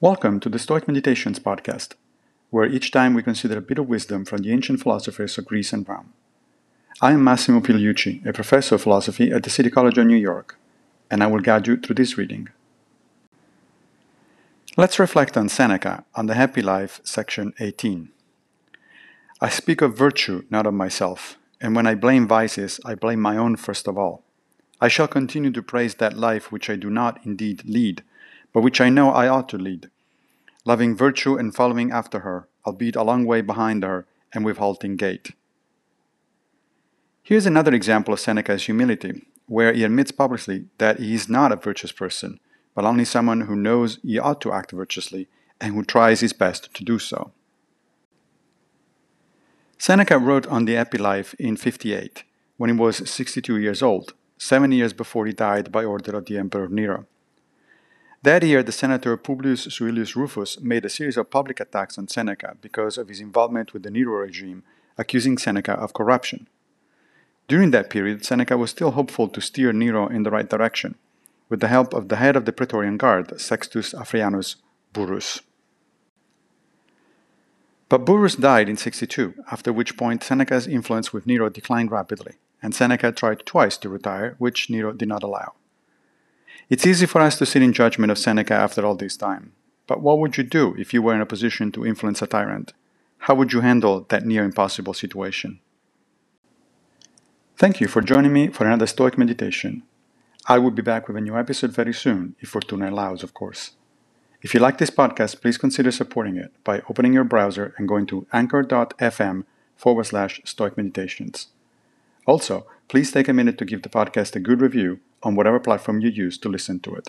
Welcome to the Stoic Meditations podcast, where each time we consider a bit of wisdom from the ancient philosophers of Greece and Rome. I am Massimo Pigliucci, a professor of philosophy at the City College of New York, and I will guide you through this reading. Let's reflect on Seneca on the Happy Life, section 18. I speak of virtue, not of myself, and when I blame vices, I blame my own first of all. I shall continue to praise that life which I do not indeed lead but which I know I ought to lead, loving virtue and following after her, albeit a long way behind her and with halting gait. Here's another example of Seneca's humility, where he admits publicly that he is not a virtuous person, but only someone who knows he ought to act virtuously and who tries his best to do so. Seneca wrote on the Happy Life in 58, when he was 62 years old, seven years before he died by order of the Emperor Nero. That year, the senator Publius Suillius Rufus made a series of public attacks on Seneca because of his involvement with the Nero regime, accusing Seneca of corruption. During that period, Seneca was still hopeful to steer Nero in the right direction, with the help of the head of the Praetorian Guard, Sextus Afranius Burrus. But Burrus died in 62, after which point Seneca's influence with Nero declined rapidly, and Seneca tried twice to retire, which Nero did not allow. It's easy for us to sit in judgment of Seneca after all this time. But what would you do if you were in a position to influence a tyrant? How would you handle that near impossible situation? Thank you for joining me for another Stoic meditation. I will be back with a new episode very soon, if Fortuna allows, of course. If you like this podcast, please consider supporting it by opening your browser and going to anchor.fm forward slash stoic meditations. Also, please take a minute to give the podcast a good review on whatever platform you use to listen to it.